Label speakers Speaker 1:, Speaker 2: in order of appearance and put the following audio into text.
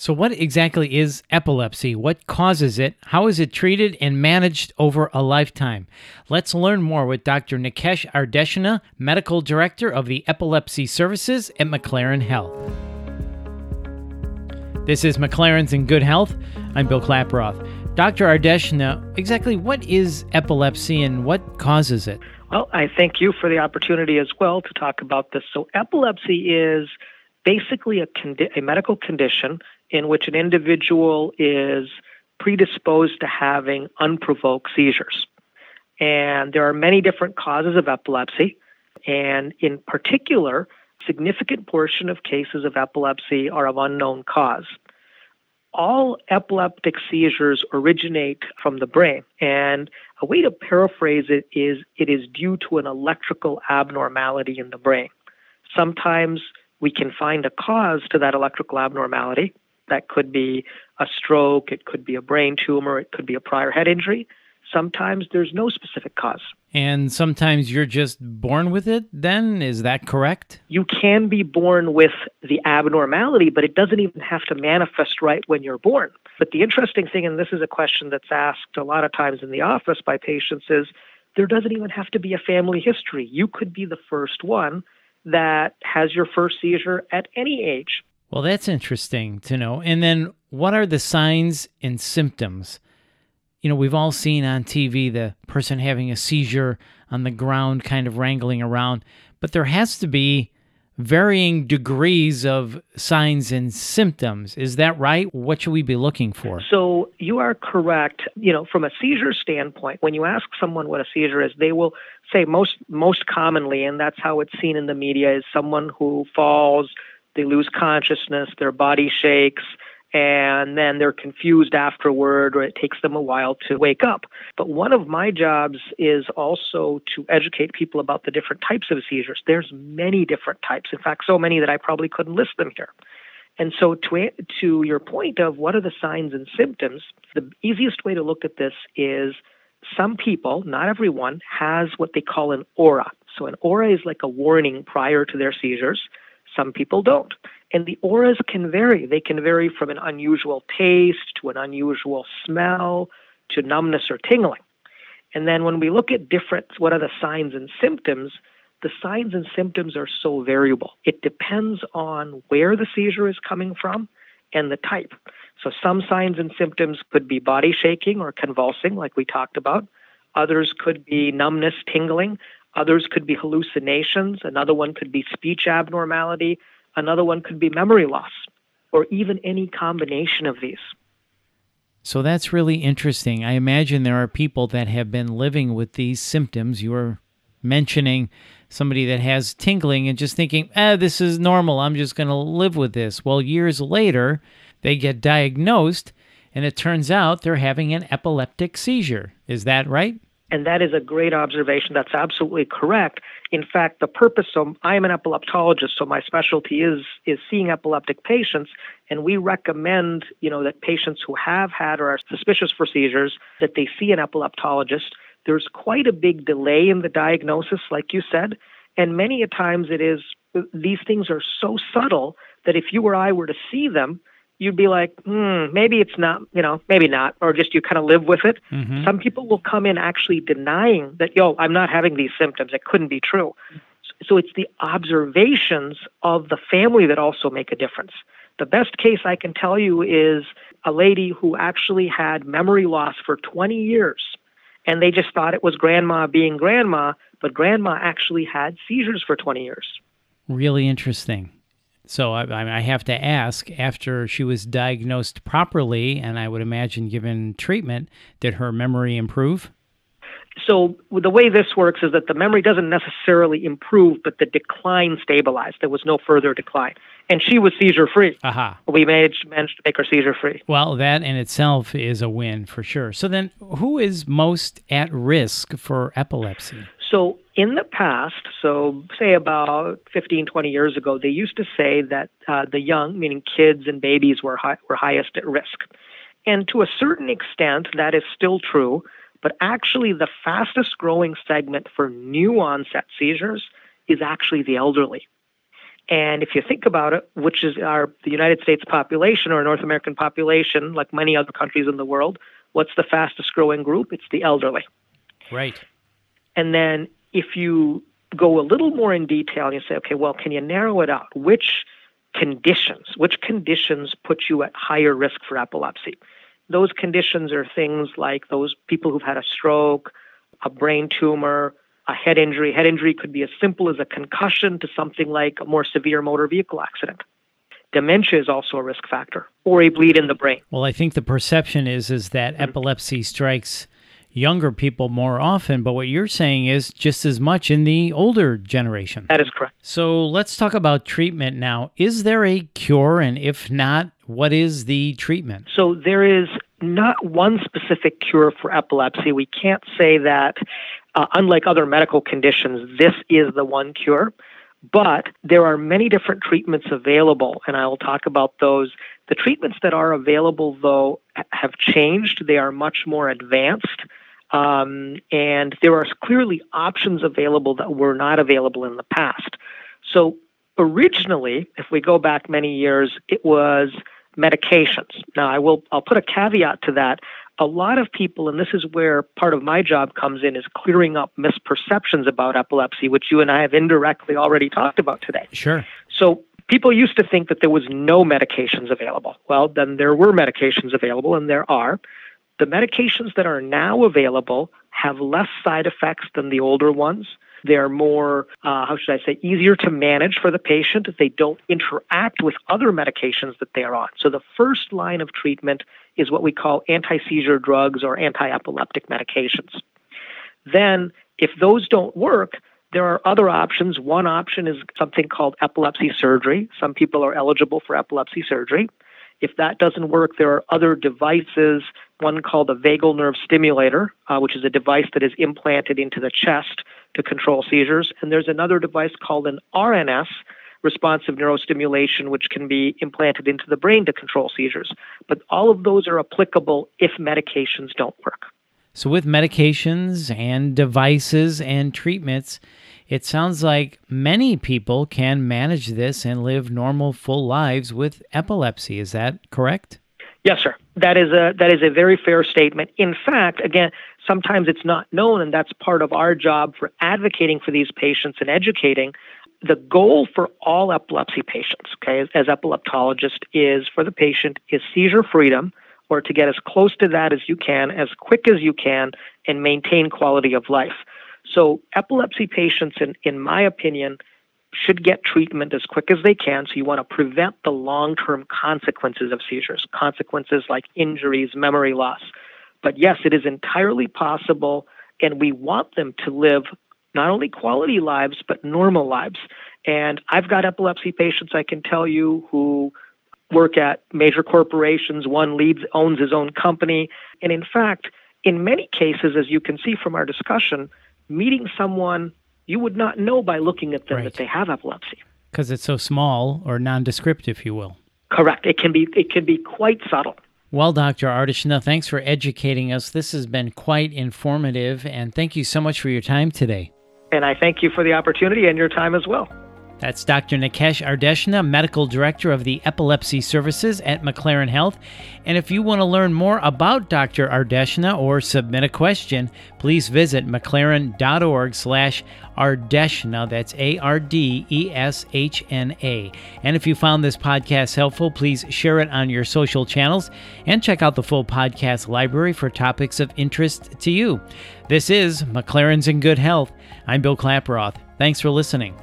Speaker 1: So, what exactly is epilepsy? What causes it? How is it treated and managed over a lifetime? Let's learn more with Dr. Nikesh Ardeshna, Medical Director of the Epilepsy Services at McLaren Health. This is McLaren's in Good Health. I'm Bill Klaproth. Dr. Ardeshna, exactly what is epilepsy and what causes it?
Speaker 2: Well, I thank you for the opportunity as well to talk about this. So, epilepsy is basically a, condi- a medical condition in which an individual is predisposed to having unprovoked seizures. And there are many different causes of epilepsy. And in particular, significant portion of cases of epilepsy are of unknown cause. All epileptic seizures originate from the brain. And a way to paraphrase it is it is due to an electrical abnormality in the brain. Sometimes we can find a cause to that electrical abnormality, that could be a stroke, it could be a brain tumor, it could be a prior head injury. Sometimes there's no specific cause.
Speaker 1: And sometimes you're just born with it, then? Is that correct?
Speaker 2: You can be born with the abnormality, but it doesn't even have to manifest right when you're born. But the interesting thing, and this is a question that's asked a lot of times in the office by patients, is there doesn't even have to be a family history. You could be the first one that has your first seizure at any age.
Speaker 1: Well, that's interesting to know. And then what are the signs and symptoms? You know, we've all seen on TV the person having a seizure on the ground, kind of wrangling around, but there has to be varying degrees of signs and symptoms. Is that right? What should we be looking for?
Speaker 2: So you are correct. You know, from a seizure standpoint, when you ask someone what a seizure is, they will say most most commonly, and that's how it's seen in the media, is someone who falls, they lose consciousness, their body shakes, and then they're confused afterward, or it takes them a while to wake up. But one of my jobs is also to educate people about the different types of seizures. There's many different types. In fact, so many that I probably couldn't list them here. And so, to, to your point of what are the signs and symptoms, the easiest way to look at this is some people, not everyone, has what they call an aura. So, an aura is like a warning prior to their seizures. Some people don't. And the auras can vary. They can vary from an unusual taste to an unusual smell to numbness or tingling. And then when we look at different, what are the signs and symptoms? The signs and symptoms are so variable. It depends on where the seizure is coming from and the type. So some signs and symptoms could be body shaking or convulsing, like we talked about. Others could be numbness, tingling. Others could be hallucinations. Another one could be speech abnormality. Another one could be memory loss, or even any combination of these.
Speaker 1: So that's really interesting. I imagine there are people that have been living with these symptoms. You were mentioning somebody that has tingling and just thinking, ah, this is normal. I'm just going to live with this. Well, years later, they get diagnosed, and it turns out they're having an epileptic seizure. Is that right?
Speaker 2: And that is a great observation. That's absolutely correct. In fact, the purpose, so I am an epileptologist, so my specialty is, is seeing epileptic patients. And we recommend, you know, that patients who have had or are suspicious for seizures, that they see an epileptologist. There's quite a big delay in the diagnosis, like you said. And many a times it is, these things are so subtle that if you or I were to see them, you'd be like, hmm, maybe it's not, you know, maybe not, or just you kind of live with it. Mm-hmm. Some people will come in actually denying that, yo, I'm not having these symptoms. It couldn't be true. So it's the observations of the family that also make a difference. The best case I can tell you is a lady who actually had memory loss for 20 years, and they just thought it was grandma being grandma, but grandma actually had seizures for 20 years.
Speaker 1: Really interesting. So I, I, have to ask after she was diagnosed properly, and I would imagine given treatment, did her memory improve?
Speaker 2: So the way this works is that the memory doesn't necessarily improve, but the decline stabilized. There was no further decline, and she was seizure free.
Speaker 1: Aha!
Speaker 2: We managed managed to make her seizure free.
Speaker 1: Well, that in itself is a win for sure. So then, who is most at risk for epilepsy?
Speaker 2: So in the past, so say about 15, 20 years ago, they used to say that uh, the young, meaning kids and babies, were, high, were highest at risk. And to a certain extent, that is still true, but actually, the fastest growing segment for new onset seizures is actually the elderly. And if you think about it, which is our the United States population or North American population, like many other countries in the world, what's the fastest growing group? It's the elderly.
Speaker 1: Right.
Speaker 2: And then if you go a little more in detail and you say, okay, well, can you narrow it out? Which conditions, which conditions put you at higher risk for epilepsy? Those conditions are things like those people who've had a stroke, a brain tumor, a head injury. Head injury could be as simple as a concussion to something like a more severe motor vehicle accident. Dementia is also a risk factor, or a bleed in the brain.
Speaker 1: Well, I think the perception is is that mm-hmm. epilepsy strikes younger people more often, but what you're saying is just as much in the older generation.
Speaker 2: That is correct.
Speaker 1: So let's talk about treatment now. Is there a cure? And if not, what is the treatment?
Speaker 2: So there is not one specific cure for epilepsy. We can't say that, uh, unlike other medical conditions, this is the one cure. But there are many different treatments available, and I will talk about those. The treatments that are available, though, have changed. They are much more advanced. Um, and there are clearly options available that were not available in the past. So originally, if we go back many years, it was medications. Now, I will I'll put a caveat to that. A lot of people, and this is where part of my job comes in, is clearing up misperceptions about epilepsy, which you and I have indirectly already talked about today.
Speaker 1: Sure.
Speaker 2: So people used to think that there was no medications available. Well, then there were medications available, and there are. The medications that are now available have less side effects than the older ones. They're more, uh, how should I say, easier to manage for the patient. They don't interact with other medications that they are on. So the first line of treatment is what we call anti seizure drugs or anti epileptic medications. Then, if those don't work, there are other options. One option is something called epilepsy surgery. Some people are eligible for epilepsy surgery. If that doesn't work, there are other devices, one called a vagal nerve stimulator, uh, which is a device that is implanted into the chest to control seizures. And there's another device called an RNS, responsive neurostimulation, which can be implanted into the brain to control seizures. But all of those are applicable if medications don't work.
Speaker 1: So, with medications and devices and treatments, it sounds like many people can manage this and live normal, full lives with epilepsy. Is that correct?
Speaker 2: Yes, sir. That is a that is a very fair statement. In fact, again, sometimes it's not known, and that's part of our job for advocating for these patients and educating. The goal for all epilepsy patients, okay, as, as epileptologists, is for the patient is seizure freedom, or to get as close to that as you can, as quick as you can, and maintain quality of life. So, epilepsy patients, in, in my opinion, should get treatment as quick as they can. So, you want to prevent the long term consequences of seizures, consequences like injuries, memory loss. But yes, it is entirely possible, and we want them to live not only quality lives, but normal lives. And I've got epilepsy patients, I can tell you, who work at major corporations. One leads, owns his own company. And in fact, in many cases, as you can see from our discussion, meeting someone you would not know by looking at them right. that they have epilepsy.
Speaker 1: Because it's so small or nondescript, if you will.
Speaker 2: Correct. It can be it can be quite subtle.
Speaker 1: Well, Dr. Ardeshna, thanks for educating us. This has been quite informative, and thank you so much for your time today.
Speaker 2: And I thank you for the opportunity and your time as well.
Speaker 1: That's Dr. Nikesh Ardeshna, Medical Director of the Epilepsy Services at McLaren Health. And if you want to learn more about Dr. Ardeshna or submit a question, please visit mclaren.org slash Ardeshna. That's A-R-D-E-S-H-N-A. And if you found this podcast helpful, please share it on your social channels and check out the full podcast library for topics of interest to you. This is McLaren's in Good Health. I'm Bill Klaproth. Thanks for listening.